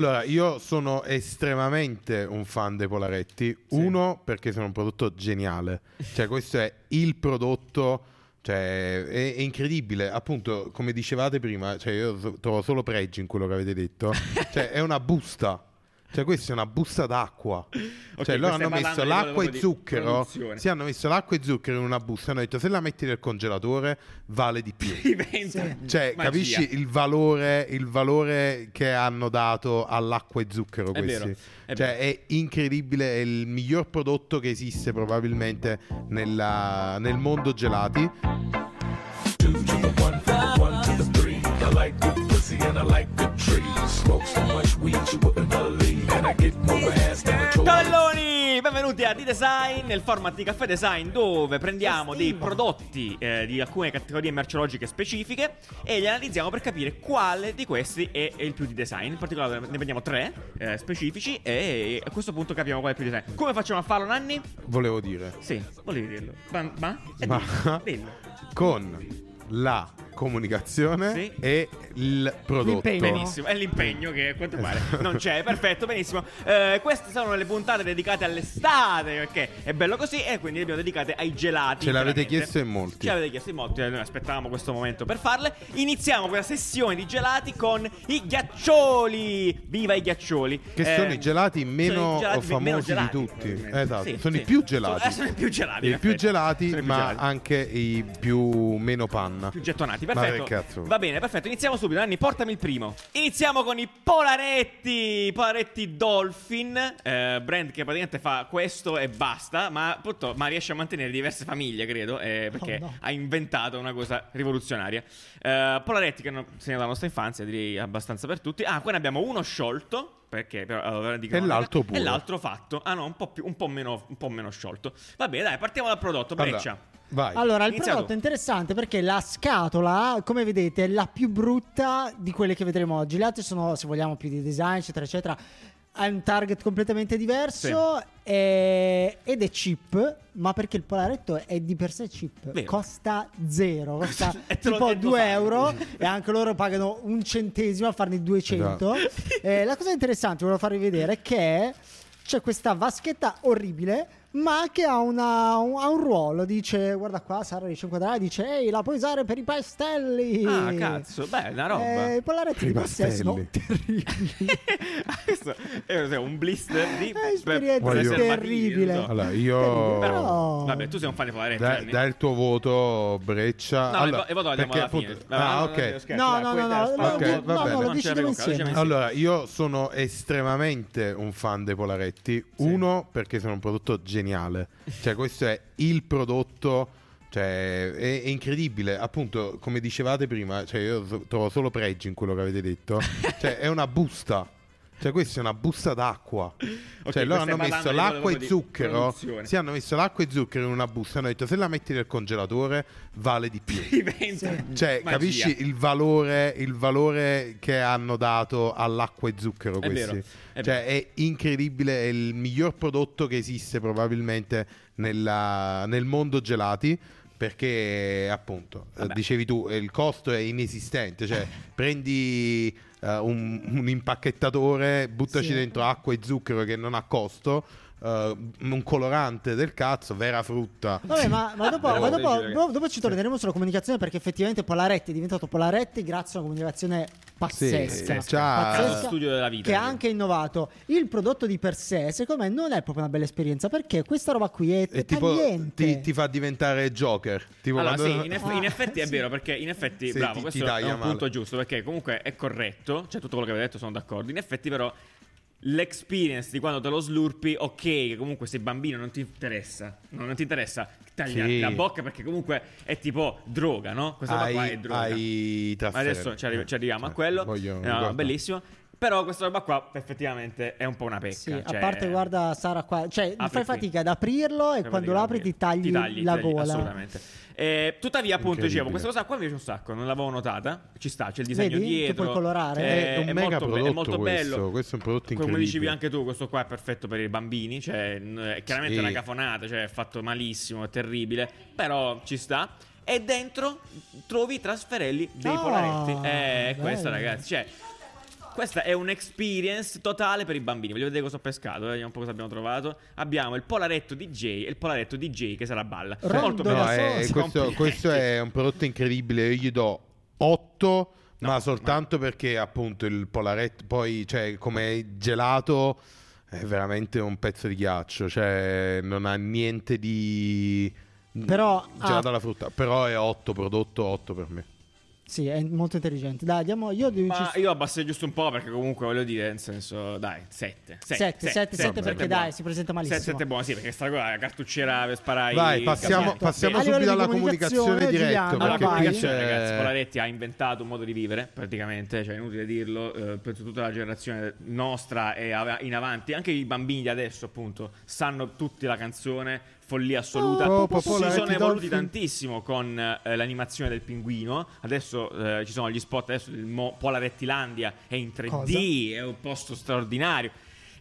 Allora, io sono estremamente un fan dei Polaretti. Uno, perché sono un prodotto geniale. Cioè, questo è il prodotto. Cioè, è, è incredibile. Appunto, come dicevate prima, cioè, io trovo solo pregi in quello che avete detto. cioè, è una busta. Cioè, questa è una busta d'acqua. cioè, loro hanno messo l'acqua e zucchero. Sì, hanno messo l'acqua e zucchero in una busta. Hanno detto, se la metti nel congelatore, vale di più. Diventa Cioè, magia. capisci il valore, il valore che hanno dato all'acqua e zucchero È questi? vero, è cioè, vero. è incredibile, è il miglior prodotto che esiste probabilmente nella- nel mondo gelati. two to the one, one to the three. I like good pussy and I like good trees. Smoke so much Cavalloni, benvenuti a D-Design, nel format di Caffè Design dove prendiamo dei prodotti eh, di alcune categorie merceologiche specifiche e li analizziamo per capire quale di questi è il più di design. In particolare ne prendiamo tre eh, specifici e a questo punto capiamo qual è il più di design. Come facciamo a farlo, Nanni? Volevo dire, Sì, volevi dirlo. Ma? ma? Eh, Ma- dillo. con la comunicazione Sì. e il prodotto. L'impegno. Benissimo, è l'impegno che a quanto pare non c'è, perfetto, benissimo. Eh, queste sono le puntate dedicate all'estate, perché è bello così, e quindi le abbiamo dedicate ai gelati. Ce l'avete chiesto in molti. Ce l'avete chiesto in molti, noi aspettavamo questo momento per farle. Iniziamo questa sessione di gelati con i ghiaccioli. Viva i ghiaccioli! Che Eh, sono i gelati meno i gelati famosi meno di gelati, tutti. probabilmente. Esatto, Sì, sono sì. i più gelati. Sono, eh, sono i più gelati. I più gelati, più ma gelati. anche i più meno panna. più gettonati. Perfetto. Va bene, perfetto. Iniziamo subito. Nanni, portami il primo. Iniziamo con i Polaretti. Polaretti Dolphin. eh, brand che praticamente fa questo e basta. Ma, purtroppo, ma riesce a mantenere diverse famiglie, credo. eh, perché Oh, no. ha inventato una cosa rivoluzionaria. Eh, Polaretti, che non segna dalla nostra infanzia, direi abbastanza per tutti. Ah, qua ne abbiamo uno sciolto. Perché però, allora, di E l'altro pure. E l'altro fatto. Ah, no, un po', più, un po', meno, un po' meno sciolto. Va bene, dai, partiamo dal prodotto. Allora, Breccia. Vai. Allora, il Inizia prodotto è interessante perché la scatola, come vedete, è la più brutta di quelle che vedremo oggi. Le altre sono, se vogliamo, più di design, eccetera, eccetera. Ha un target completamente diverso e- ed è cheap, ma perché il polaretto è di per sé cheap. Vero. Costa zero, costa tipo e lo 2 fanno. euro e anche loro pagano un centesimo a farne 200. Esatto. Eh, la cosa interessante, volevo farvi vedere, è che c'è questa vaschetta orribile, ma che ha, una- un, ha un ruolo. Dice, guarda qua, Sara riesce a inquadrare, dice, ehi, la puoi usare per i pastelli. Ah, cazzo, beh, una roba. Eh, I polaretti di I per sé sono pastelli. terribili. Questo è un blister di È esperienza Voglio- terribile. so. Allora, io. Però- Vabbè, tu sei un fan di Polaretti. Dai, dai il tuo voto, Breccia. No, allora, e voto andiamo perché alla fine. appunto- Vabbè, ah, no, ok. no, No, no, no, no, sparo. Ok, no, va no, bene. no, lo arrivo, insieme. diciamo Allora, io sono estremamente un fan dei Polaretti. Uno, perché sono un prodotto geniale. Cioè, questo è il prodotto. Cioè, è, è incredibile. Appunto, come dicevate prima, cioè, io trovo solo pregi in quello che avete detto. cioè, è una busta. Cioè, questa è una busta d'acqua. cioè, loro hanno messo l'acqua e zucchero. Sì, hanno messo l'acqua e zucchero in una busta. Hanno detto, se la metti nel congelatore, vale di più. Diventa Cioè, magia. capisci il valore, il valore che hanno dato all'acqua e zucchero È questi? vero, è cioè, è incredibile, è il miglior prodotto che esiste probabilmente nella- nel mondo gelati. Perché appunto, Vabbè. dicevi tu, il costo è inesistente. Cioè, prendi eh, un, un impacchettatore, buttaci Sì. dentro acqua e zucchero che non ha costo. eh, un colorante del cazzo, vera frutta. Vabbè, ma, ma dopo, ma dopo- dopo- dopo ci torneremo sulla comunicazione perché effettivamente Polaretti è diventato Polaretti grazie a una comunicazione pazzesca. Sì, pazzesca, studio della vita. che ha anche innovato. Il prodotto di per sé, secondo me, non è proprio una bella esperienza perché questa roba qui è, E tipo ti, ti fa diventare Joker. Tipo Allora, quando- sì, in, eff- Ah, in effetti è sì. vero, perché in effetti, Sì, bravo, ti- questo ti è un male. punto giusto, perché comunque è corretto, cioè tutto quello che avete detto sono d'accordo. In effetti però l'experience di quando te lo slurpi, ok, che comunque sei bambino non ti interessa, no, non ti interessa tagliarti Sì. la bocca perché comunque è tipo droga, no? Questa roba qua è droga. trafferenti. Adesso ci, arri- ci arriviamo a Cioè, quello. voglio- No, guarda. bellissimo. Però questa roba qua effettivamente è un po' una pecca. Sì, a cioè- parte guarda Sara qua, cioè Apri fai qui. fatica ad aprirlo e Fai quando lo apri aprire. ti tagli, la ti tagli, gola. Assolutamente. Eh, tuttavia, appunto, dicevo, questa cosa qua mi piace un sacco, non l'avevo notata. Ci sta, c'è il disegno Vedi? Che dietro. puoi colorare. Eh, È un mega molto, be- prodotto è molto questo, bello. questo è un prodotto Come incredibile. dicevi anche tu, questo qua è perfetto per i bambini. Cioè, è chiaramente Sì. una cafonata, cioè è fatto malissimo, è terribile. Però ci sta. E dentro trovi i trasferelli dei Ah, polaretti. Eh, è questo, bello. ragazzi. Cioè, Questa è un'experience totale per i bambini. Voglio vedere cosa ho pescato. eh, Vediamo un po' cosa abbiamo trovato. Abbiamo il polaretto DJ e il polaretto DJ che sarà balla. Molto da No, bello. è- questo, questo è un prodotto incredibile. Io gli do 8, ma No, soltanto perché appunto il Polaretto poi, cioè, come gelato è veramente un pezzo di ghiaccio, cioè non ha niente di Però gelato ha- alla frutta, però è 8 prodotto 8 per me. Sì, è molto intelligente. Dai, diamo io Ma io abbasserei giusto un po' perché comunque voglio dire, nel senso, dai, 7. 7, 7, 7 perché dai, si presenta malissimo. 7 è buono, sì, perché sta qua la cartucciera per sparare Vai, passiamo, passiamo subito alla comunicazione comunicazione, diretta. Allora, qui comunicazione, c'è- ragazzi, Polaretti ha inventato un modo di vivere, praticamente, cioè è inutile dirlo, eh, penso tutta la generazione nostra e in avanti, anche i bambini di adesso, appunto, sanno tutti la canzone, follia assoluta. Oh, si sono evoluti Dolphin. tantissimo con eh, l'animazione del pinguino. Adesso eh, ci sono gli spot, adesso il Mo- Polarettilandia è in 3D, Cosa? è un posto straordinario.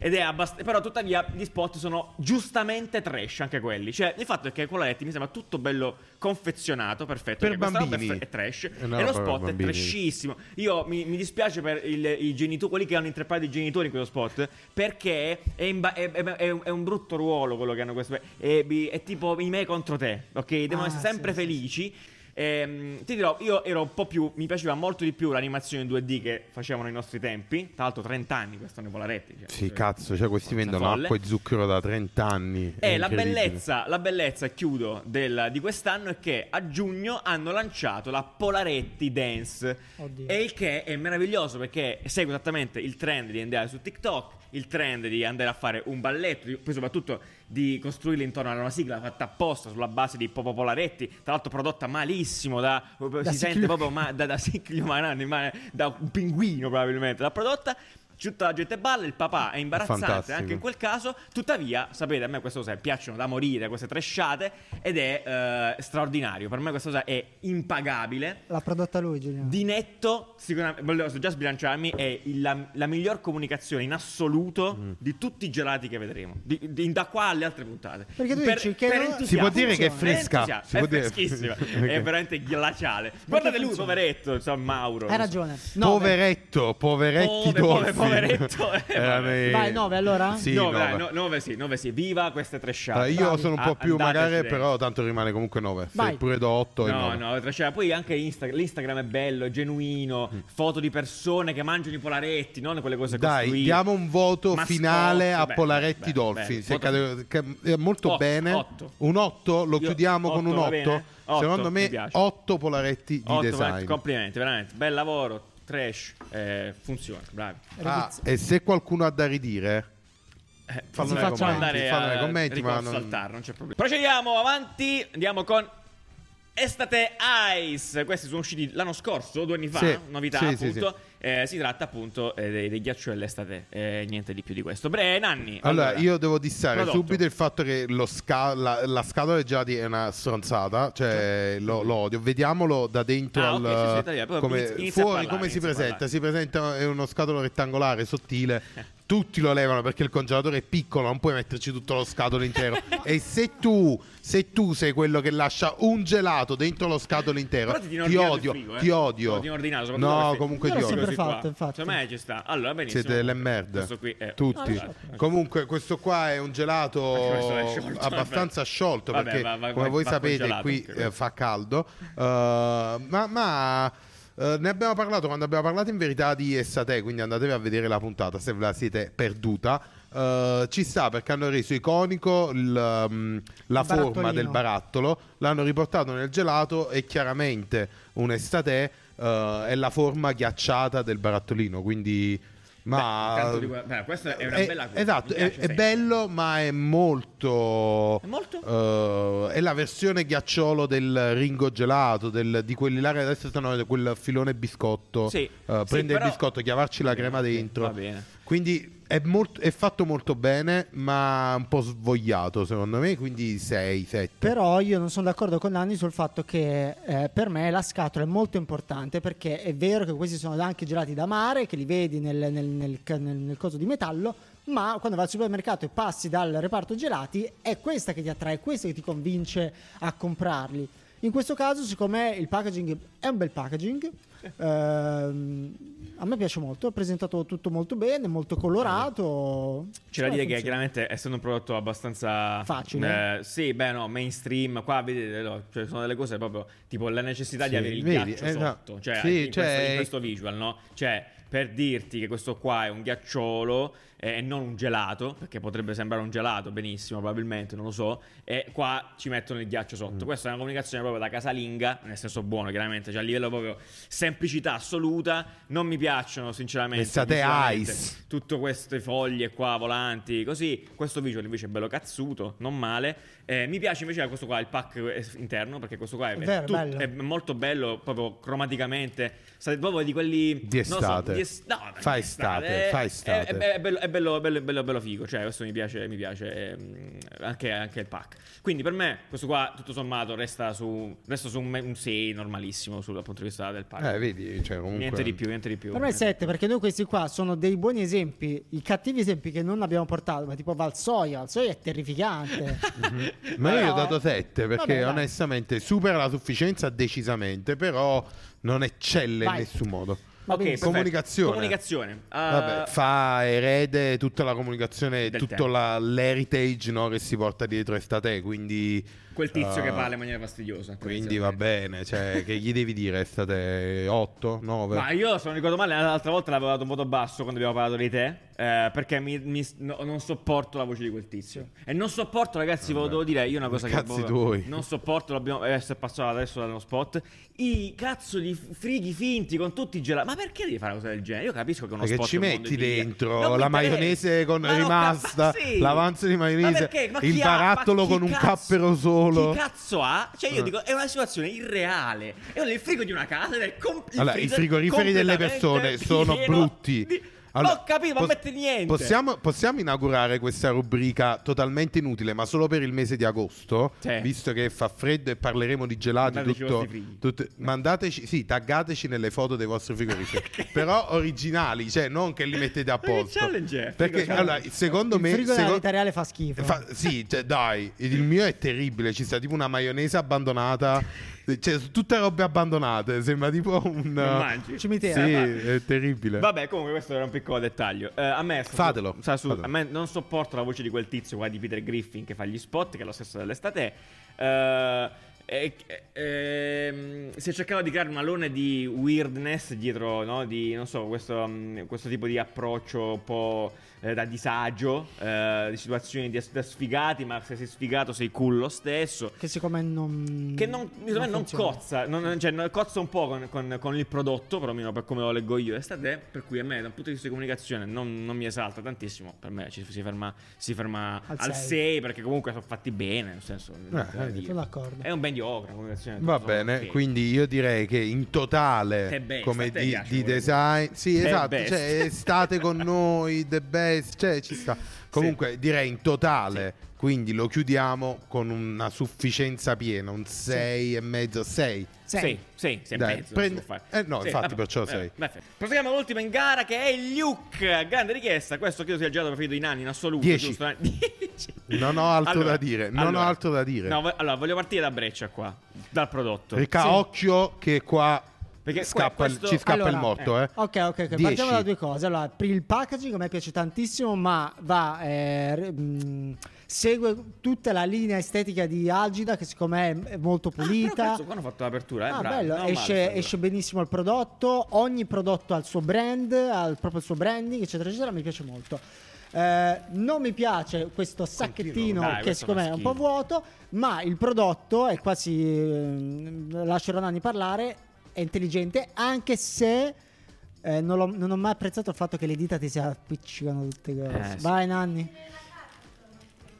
Ed è abbast- però tuttavia gli spot sono giustamente trash anche quelli. Cioè, il fatto è che Polaretti mi sembra tutto bello confezionato, perfetto. Per è bambini. fe- è trash. Eh no, e lo spot è trashissimo. Io mi, mi dispiace per il- i genitori, quelli che hanno intreppato i genitori in quello spot, perché è, imba- è- è- è un, è brutto ruolo quello che hanno questo. È, è tipo i me contro te, ok? Devono Ah, essere sempre sì, sì, felici. Ehm, ti dirò, io ero un po' più. Mi piaceva molto di più l'animazione in 2D che facevano ai nostri tempi. Tra l'altro, 30 anni questo nei Polaretti. Cioè, Sì, eh, cazzo, cioè questi vendono folle. acqua e zucchero da 30 anni. E è la bellezza, la bellezza, chiudo, del- di quest'anno è che a giugno hanno lanciato la Polaretti Dance. Oddio. E il che è meraviglioso perché segue esattamente il trend di andare su TikTok, il trend di andare a fare un balletto, di- poi soprattutto di costruirli intorno a una sigla fatta apposta sulla base di Popo Polaretti, tra l'altro prodotta malissimo da, si sente proprio ma- da, da ma- da un pinguino probabilmente, l'ha prodotta. Tutta la gente balla, il papà è imbarazzante Fantastico. anche in quel caso. Tuttavia, sapete, a me queste cose piacciono da morire, queste tresciate, ed è eh, straordinario. Per me questa cosa è impagabile. L'ha prodotta lui, Giuliano. Di netto, sicuramente, volevo già sbilanciarmi, è il- la, la miglior comunicazione in assoluto Mm. di tutti i gelati che vedremo. Di- di- da qua alle altre puntate. Perché tu dici che entusiasmo. Si può dire che è Per fresca. Si è può dire- freschissima. Ok. È veramente glaciale. Guardate lui, funziona. poveretto, insomma, Mauro. Hai ragione. No, Poveretto, poveretti Pove- pove- Dolphin. Poveretto, eh, Vai, nove, allora? Sì, 9, nove. dai, no- nove sì, 9 sì. Viva queste tresciate. Allora, io sono un po' più andateci magari, dentro. però tanto rimane comunque 9. Se Vai. pure do 8 e No, 9. no, tresciate. Poi anche Insta- l'Instagram è bello, è genuino. Foto di persone che mangiano i polaretti, non quelle cose Dai, costruite. diamo un voto Mascotte, finale a bello, Polaretti bello, Dolphin. Voto- cade- che- è molto Otto, bene. otto. Un 8? Lo Io- chiudiamo con otto, un va 8. bene? Otto, Secondo me piace. 8 Polaretti di Otto, design. veramente, complimenti, veramente. Bel lavoro, trash, eh, funziona, bravi. Ah, e se qualcuno ha da ridire, Eh, Fallo si nei faccia commenti, andare fallo nei a commenti, ma non- al TAR, non c'è problema. Procediamo avanti, andiamo con Estate Ice. Questi sono usciti l'anno scorso, due anni fa, Sì, novità sì, sì, appunto. Eh, si tratta appunto eh, dei, dei ghiaccioli all'estate, eh, niente di più di questo. Bre, Nanni. Allora, io devo dissare Prodotto. subito il fatto che lo sca- la, la scatola gelati è una stronzata, cioè lo, lo odio. Vediamolo da dentro Ah, al ok, sì, sì, come, fuori parlare, come si presenta? parlare. Si presenta è uno scatolo rettangolare, sottile. Tutti lo levano perché il congelatore è piccolo, non puoi metterci tutto lo scatolo intero. e se tu, se tu sei quello che lascia un gelato dentro lo scatolo intero, ti odio, frigo, eh. ti odio. Ti ordinato, no, comunque ti odio. sempre fatto, infatti. Me ci sta. Allora, benissimo. Siete delle merde. Questo qui è Tutti. Esatto. Comunque, questo qua è un gelato è sciolto, abbastanza vabbè. sciolto Vabbè, perché, va- va- come va- voi va sapete, qui eh, fa caldo. Uh, ma. ma eh, ne abbiamo parlato quando abbiamo parlato in verità di Estate, quindi andatevi a vedere la puntata se ve la siete perduta. Eh, ci sta perché hanno reso iconico il, um, la Il forma del barattolo, l'hanno riportato nel gelato e chiaramente un Estate eh, è la forma ghiacciata del barattolino. Quindi, ma di que- beh, questa è una è- bella cosa. Esatto, è, è bello, ma è molto. È molto? eh, è la versione ghiacciolo del Ringo gelato, del- di quelli là che adesso stanno quel filone biscotto. Sì, Eh, sì, prende però- il biscotto, chiavarci la crema dentro. Va bene. Quindi è, molto- è fatto molto bene, ma un po' svogliato secondo me. Quindi 6, 7. Però io non sono d'accordo con Nanni sul fatto che eh, per me la scatola è molto importante perché è vero che questi sono anche gelati da mare, che li vedi nel, nel- nel- nel- nel coso di metallo, ma quando vai al supermercato e passi dal reparto gelati è questa che ti attrae, è questa che ti convince a comprarli. In questo caso, secondo me, il packaging è un bel packaging. Ehm, a me piace molto. È presentato tutto molto bene, molto colorato. C'è da Secondo dire che chiaramente essendo un prodotto abbastanza Facile. eh, sì, beh, no, mainstream. Qua vedete, no, cioè, sono delle cose proprio tipo la necessità di Sì, avere il vedi, ghiaccio eh, no. sotto. Cioè, Sì, in, cioè- questo, in questo visual, no? Cioè, per dirti che questo qua è un ghiacciolo eh, e non un gelato, perché potrebbe sembrare un gelato, benissimo, probabilmente, non lo so. E qua ci mettono il ghiaccio Mm. sotto. Questa è una comunicazione proprio da casalinga, nel senso buono, chiaramente. Cioè, a livello proprio semplicità assoluta. Non mi piacciono, sinceramente. Pensate Ice. Tutte queste foglie qua volanti, così. Questo visual invece è bello cazzuto, non male. Eh, mi piace invece questo qua, il pack eh, interno, perché questo qua è, È vero, tut- bello. è molto bello, proprio cromaticamente. State proprio di quelli Di lo so, estate. di es- no, non Fa di estate, È- fa È, estate. è be- è bello, è bello, bello, bello, bello figo. Cioè, questo mi piace, mi piace ehm, anche, anche il pack. Quindi per me, questo qua, tutto sommato, resta su, resta su un, un 6 normalissimo sul punto di vista del pack. Eh, vedi, cioè, comunque... Niente di più, niente di più. Per me è 7 perché noi questi qua sono dei buoni esempi, i cattivi esempi che non abbiamo portato, ma tipo Valsoia, Valsoia è terrificante. Ma io gli ho Però- dato 7 perché Vabbè, onestamente supera la sufficienza decisamente, però non eccelle Vai. in nessun modo. Va Ok, bene. perfetto. Comunicazione. Comunicazione. Ah, Vabbè, fa erede tutta la comunicazione, tutto la- l'heritage no, che si porta dietro estate, quindi... Quel tizio eh, che parla in maniera fastidiosa. Quindi va bene, cioè, che gli devi dire? Estate 8, 9? Ma io, se non ricordo male, l'altra volta l'avevo dato un voto basso quando abbiamo parlato di te. eh, perché mi- mi- no- non sopporto la voce di quel tizio. E non sopporto, ragazzi, ve lo devo dire. Io una cosa che Cazzi proprio tuoi. non sopporto, l'abbiamo adesso è passato adesso dallo spot. I cazzo di frighi finti con tutti i gelati. Ma perché devi fare una cosa del genere? Io capisco che uno Perché spot ci un mondo metti dentro Non la maionese con rimasta, l'avanzo di Ma maionese, perché? Ma il barattolo con un cappero solo. Chi cazzo ha? Cioè, io Eh. dico, è una situazione irreale. È il frigo di una casa ed è com- il Allora, i frigoriferi delle persone sono brutti. di- Allora, non capivo, non pos- mette niente. Possiamo, possiamo inaugurare questa rubrica totalmente inutile, ma solo per il mese di agosto, Sì. visto che fa freddo e parleremo di gelati. Mandateci Tutto, tutte- mandateci, sì, taggateci nelle foto dei vostri frigoriferi, però originali, cioè non che li mettete a Ma che posto. challenge è? Perché Frigo allora, challenge. secondo il me, frigo della seco- reale fa schifo. Fa- sì, cioè, dai, il mio è terribile. Ci sta tipo una maionese abbandonata. Cioè, su tutte robe abbandonate. Sembra tipo un. Cimitero. Sì, Eh, è terribile. Vabbè, comunque questo era un piccolo dettaglio. Eh, a me sta su- Fatelo, sta su- fatelo. a me non sopporto la voce di quel tizio qua di Peter Griffin che fa gli spot, che è lo stesso dell'estate. Eh, e- ehm, si è cercato di creare un alone di weirdness dietro, no? Di, non so, questo, mm, questo tipo di approccio un po' eh, da disagio, eh, di situazioni di- da sfigati, ma se sei sfigato sei cool lo stesso. Che secondo me non. Che non, secondo me non funziona. cozza, non, cioè, non- cozza un po' con, con- con il prodotto, perlomeno per come lo leggo io estate, per cui a me da un punto di vista di comunicazione non, non mi esalta tantissimo, per me ci, si ferma, si ferma Al al sei. 6 perché comunque sono fatti bene, nel senso... eh, dire. Sono d'accordo. È un ben di opera, comunicazione. Va bene, quindi io direi che in totale, best, come di, di design, sì, The esatto, best. cioè estate con noi, the best, cioè ci sta. Comunque direi in totale, quindi lo chiudiamo con una sufficienza piena, un 6 e mezzo, 6. Sei. Sì, sì, sì, e Dai, mezzo, fare. eh, no, infatti, perciò sei. Perfetto. Proseguiamo l'ultima in gara che è il Luke. Grande richiesta. Questo credo sia il gelato preferito di Nani in assoluto. Dieci. giusto? Eh, Dieci. Non ho altro Allora, da dire, non allora. ho altro da dire. No, allora, voglio partire da Breccia qua, dal prodotto. Ricca, Sì. occhio che qua Perché scappa il- questo- ci scappa Allora, il morto, eh. Ok, ok, ok. Dieci. Partiamo da due cose. Allora, il packaging a me piace tantissimo, ma va. eh, mh, segue tutta la linea estetica di Algida, che secondo me è- molto Ah, però pulita. cazzo, qua hanno fatto l'apertura, eh, Ah, bravo. bello, esce, male, esce benissimo il prodotto, ogni prodotto ha il suo brand, ha il- proprio il suo branding, eccetera, eccetera, mi piace molto. Eh, non mi piace questo sacchettino Dai, che questo secondo me è un po' vuoto, ma il prodotto, e qua si eh, lascerò Nani parlare, è intelligente, anche se eh, non, l'ho- non ho mai apprezzato il fatto che le dita ti si appiccicano tutte grosse. Eh, sì. Vai Nanni.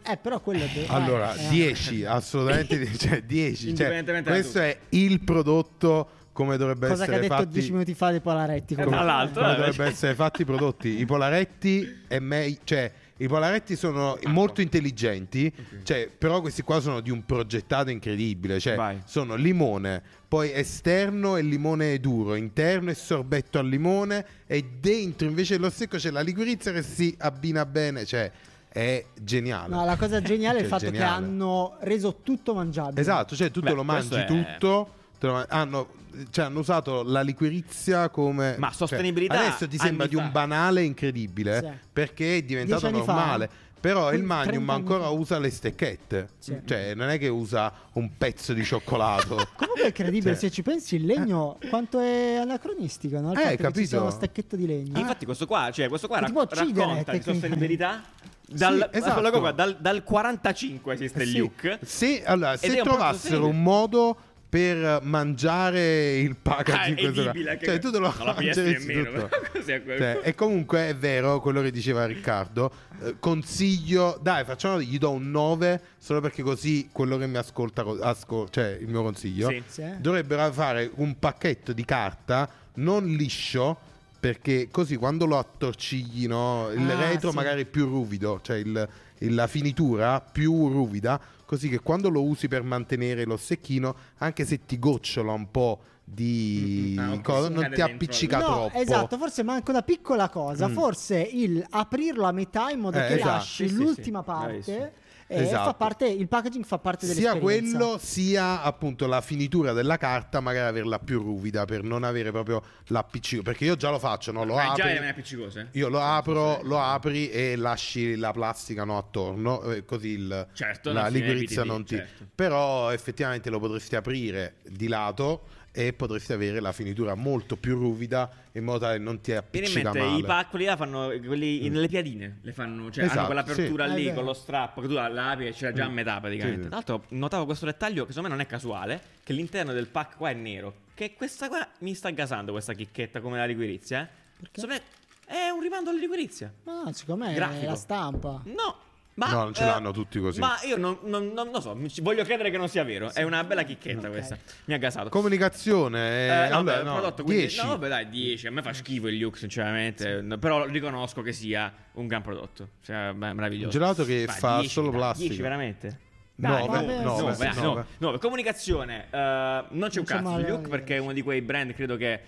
Eh, però quello è... Allora, eh. 10, assolutamente, die- cioè 10. Cioè, Indipendentemente da questo è il prodotto come dovrebbe Cosa che ha essere detto fatti. 10 minuti fa di Polaretti. Eh, comunque. tra l'altro, come eh, dovrebbe cioè- essere fatti i prodotti. I polaretti è meglio, cioè i polaretti sono molto intelligenti, cioè, però questi qua sono di un progettato incredibile, cioè Vai. sono limone, poi esterno e limone duro, interno e sorbetto al limone e dentro invece dello secco c'è la liquirizia che si abbina bene, cioè è geniale. No, la cosa geniale è il Cioè, fatto geniale. che hanno reso tutto mangiabile. Esatto, cioè tu Beh, te lo mangi è- tutto. te lo man- hanno, cioè, hanno usato la liquirizia come. Ma cioè, sostenibilità adesso ti sembra di un fa. banale incredibile Sì. perché è diventato anni fa, normale. Però il Magnum 30 anni ancora fa. usa le stecchette. Sì. Cioè, non è che usa un pezzo di cioccolato. Comunque è incredibile, Cioè- se ci pensi, il legno quanto è anacronistico, no? Il Eh, fatto che ci capito? sia uno stecchetto di legno. Infatti, questo qua, cioè, questo qua rac- ti può uccidere, racconta di sostenibilità. Dal, Sì, esatto. qua, dal, dal 45 esiste il Sì. Luke. Se, allora, se un trovassero un modo per mangiare il Ah, packaging qua, edibile, che- cioè tu te lo non mangeresti nemmeno? Cioè, e comunque è vero quello che diceva Riccardo eh, consiglio dai facciamo gli do un 9 solo perché così quello che mi ascolta co- ascol- cioè il mio consiglio Sì. Sì. dovrebbero fare un pacchetto di carta non liscio perché così quando lo attorcigli no, il Ah, retro sì. magari è più ruvido cioè il- la finitura più ruvida così che quando lo usi per mantenere lo secchino anche se ti gocciola un po' di Mm, ah, ok, cosa, si non ti appiccica No, troppo esatto, forse manca una piccola cosa, Mm. forse il aprirlo a metà in modo Eh, che esatto. lasci Sì, sì, l'ultima sì, parte bravissimo. E Esatto. fa parte, il packaging fa parte sia dell'esperienza. quello sia appunto la finitura della carta magari averla più ruvida per non avere proprio l'appiccico perché io già lo faccio no? lo Ma apri già le mani appiccicose? io lo apro lo apri e lasci la plastica no, attorno eh, così il, Certo, la si liquirizia non ti certo. però effettivamente lo potresti aprire di lato e potresti avere la finitura molto più ruvida in modo tale che non ti appiccica mente i male pack, quelli là fanno quelli nelle piadine, le fanno, cioè Esatto, hanno quell'apertura sì. lì È vero. con lo strappo che tu la apri e ce l'hai già a metà praticamente. Sì, sì. Tra l'altro notavo questo dettaglio che secondo me non è casuale, che l'interno del pack qua è nero, che questa qua mi sta gasando questa chicchetta come la liquirizia, eh. Perché? Secondo me è un rimando alla liquirizia. No, secondo me è Grafico. la stampa. No. Ma, No, non ce eh, l'hanno tutti così. Ma io non, non- non- non so, voglio credere che non sia vero. È una bella chicchetta Ok. questa. Mi ha gasato. comunicazione eh, Eh, no, beh, no, prodotto, quindi- 10 no, vabbè, dai, 10. A me fa schifo il Luke, sinceramente. No, Però riconosco che sia un gran prodotto. Cioè, beh, meraviglioso. Un gelato che Vai, fa 10, solo plastica. 10 veramente. Nove, Dai, nove, nove, nove, dai, nove. nove. Nove. Comunicazione, eh, non c'è un c'è cazzo Luke eh, perché è uno di quei brand, credo che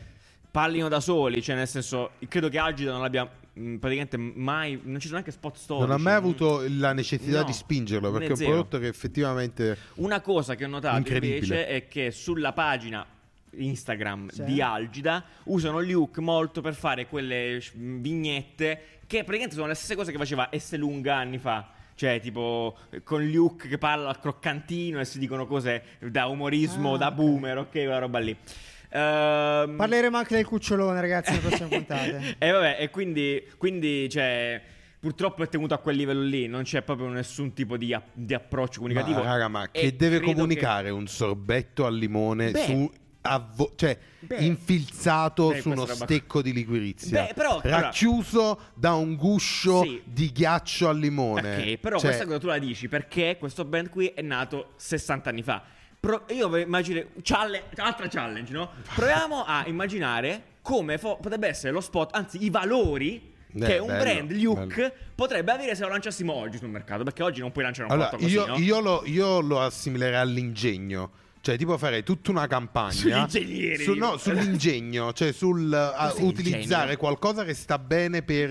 parlino da soli. Cioè, nel senso, credo che Algida non l'abbia mh, praticamente mai. Non ci sono neanche spot storici. non ha mai avuto la necessità No, di spingerlo perché è un zero. prodotto che effettivamente Una cosa che ho notato invece è che sulla pagina Instagram Sì. di Algida usano Luke molto per fare quelle vignette che praticamente sono le stesse cose che faceva S Lunga anni fa. Cioè, tipo, con Luke che parla al croccantino e si dicono cose da umorismo, Ah, da boomer, ok, quella roba lì. Ehm, Parleremo anche del cucciolone, ragazzi, nelle prossime puntate. e vabbè, e quindi, quindi cioè, purtroppo è tenuto a quel livello lì, non c'è proprio nessun tipo di, app- di approccio comunicativo. Ma, raga, ma E che deve comunicare un sorbetto al limone Beh. su avvo- cioè Beh. infilzato Beh, su uno stecco di liquirizia Beh, però- allora- racchiuso da un guscio Sì. di ghiaccio al limone Ok, però Cioè, questa cosa tu la dici perché questo band qui è nato 60 anni fa. Pro- io immagino challenge, altra challenge, no? Proviamo a immaginare come fo- potrebbe essere lo spot, anzi i valori Eh, che un bello, brand Luke bello. potrebbe avere se lo lanciassimo oggi sul mercato, perché oggi non puoi lanciare un allora, prodotto così, io, no? io lo, io lo assimilerei all'ingegno cioè tipo farei tutta una campagna su- no, sull'ingegno cioè sul sei utilizzare ingegno? qualcosa che sta bene per,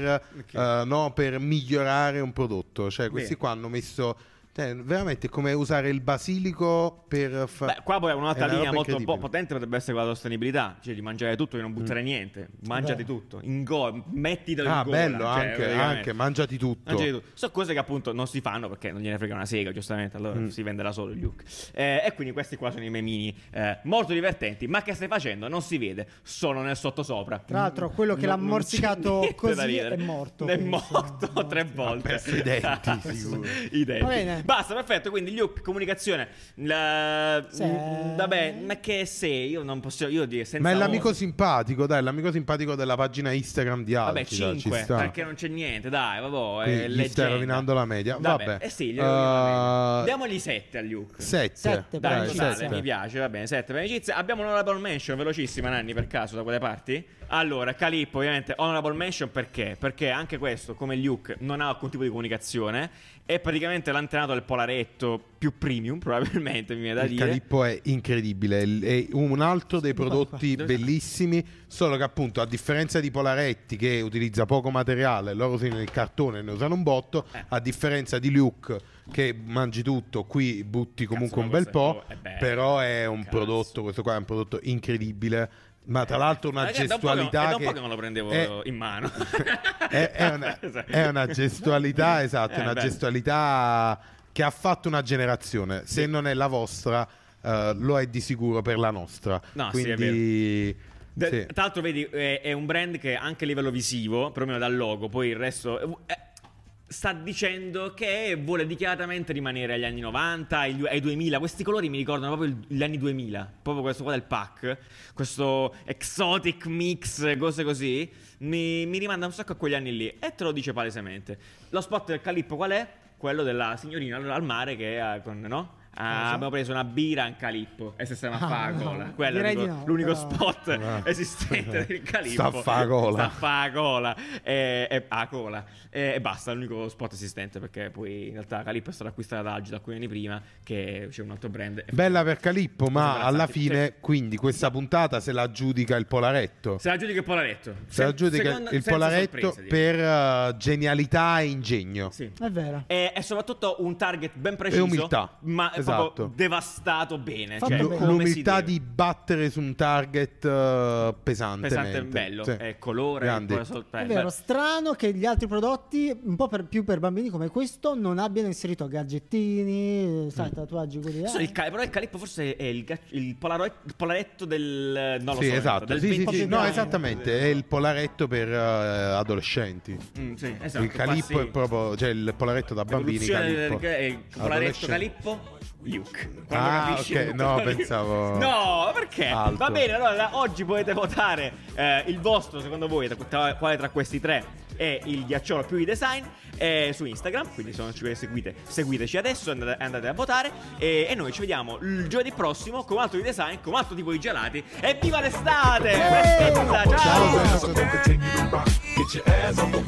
eh, no, per migliorare un prodotto cioè questi Bene. qua hanno messo cioè, veramente è come usare il basilico per fare Beh, qua poi un'altra È linea molto po- potente potrebbe essere quella della sostenibilità, cioè di mangiare tutto e non buttare niente. Mangiati Beh. tutto, in go- mettitelo in Ah, gola. bello, cioè, anche, anche, mangiati tutto. Mangiati tutto. Sono cose che appunto non si fanno perché non gliene frega una sega, giustamente. Allora Mm. si venderà solo il Luke. Eh, e quindi questi qua sono i memini eh, molto divertenti. Ma che stai facendo? Non si vede, sono nel sottosopra. Tra l'altro, quello che Non- l'ha morsicato così è morto, È morto È tre morto. volte. Ha perso i denti, sicuro. I denti. Va bene. Basta, perfetto. Quindi Luke, comunicazione. La... Sì. Mm, Vabbè, ma che sei? Io non posso. Io dire senza Ma è l'amico osi. simpatico, dai, l'amico simpatico della pagina Instagram di Vabbè, Alci. dai, ci 5 sta. perché non c'è niente, dai, vabbè, Quindi è gli leggenda. stai rovinando la media. Vabbè. Eh sì, gli media. Uh, Diamogli 7 a Luke. 7. Sette, Dai, Dai, totale, sette. mi piace, va bene, 7 per amicizia. Abbiamo un honorable mention, velocissima, Nanni, per caso, da quelle parti? Allora, Calippo, ovviamente, honorable mention perché? Perché anche questo, come Luke, non ha alcun tipo di comunicazione. È praticamente l'antenato del polaretto più premium, probabilmente mi viene da Il dire. calippo è incredibile, è un altro dei prodotti Dove bellissimi, solo che appunto a differenza di Polaretti che utilizza poco materiale, loro usano il cartone e ne usano un botto, Eh. a differenza di Luke che mangi tutto, qui butti comunque ma un bel po', è bello. però è un Cazzo. prodotto, questo qua è un prodotto incredibile, ma tra l'altro una da un che- gestualità è da un che... po' che me lo prendevo è- in mano. è, è una, è una gestualità, esatto, Eh, una beh. gestualità che ha fatto una generazione. Se non è la vostra, eh, lo è di sicuro per la nostra. No, sì, è Quindi, De- sì. Tra l'altro, vedi, è, è un brand che anche a livello visivo, perlomeno dal logo, poi il resto. eh, sta dicendo che vuole dichiaratamente rimanere agli anni 90, ai, du- ai 2000. Questi colori mi ricordano proprio gli anni 2000. Proprio questo qua del pack. Questo exotic mix, cose così. Mi, mi rimanda un sacco a quegli anni lì. E te lo dice palesemente. Lo spot del Calippo qual è? Quello della signorina al mare che ha con, no? Ah, abbiamo preso una birra in calippo e si stava a Ah, fare la no. cola. Quello è l'unico, no, l'unico però- spot Ah. esistente del calippo. Sta a fa cola. Sta a fa cola. E, e- ah, cola. E, e basta, l'unico spot esistente perché poi in realtà Calippo è stata acquistata da Agile alcuni anni prima che c'è un altro brand. Bella per Calippo, ma alla fine, quindi, questa puntata se la giudica il Polaretto. Se la giudica il Polaretto. Se la giudica seconda- il Polaretto sorprese, direi. per eh, genialità e ingegno. Sì. È vero. E, è soprattutto un target ben preciso. umiltà. Ma Esatto. proprio devastato bene. Cioè, si L'umiltà di battere su un target eh, pesantemente. pesante e bello. Sì. È colore, Grande. sol- È eh, vero, strano che gli altri prodotti, un po' per- più per bambini come questo, non abbiano inserito gadgettini, Mm. sai, tatuaggi quelli. So, eh. il ca- però il calippo forse è il, ga- il, polaro- il polaretto del... Non lo Sì, so, esatto. del Sì, sì, 20 sì. No, esattamente. È il polaretto per eh, adolescenti. Mm, sì, esatto, il calippo passi- è proprio. Cioè, il polaretto da bambini. Del- Calippo. eh, il polaretto calippo Luke. Ah, capisci ok, Luke, no, Luke. pensavo No, perché? altro. Va bene, allora oggi potete votare eh, il vostro, secondo voi, tra- tra- quale tra questi tre è il ghiacciolo più i design eh, su Instagram. Quindi se non ci seguite, seguiteci adesso, andate, andate a votare. E, e noi ci vediamo il giovedì prossimo con un altro di design, con un altro tipo di gelati. E viva l'estate! Festa, Ciao, ciao!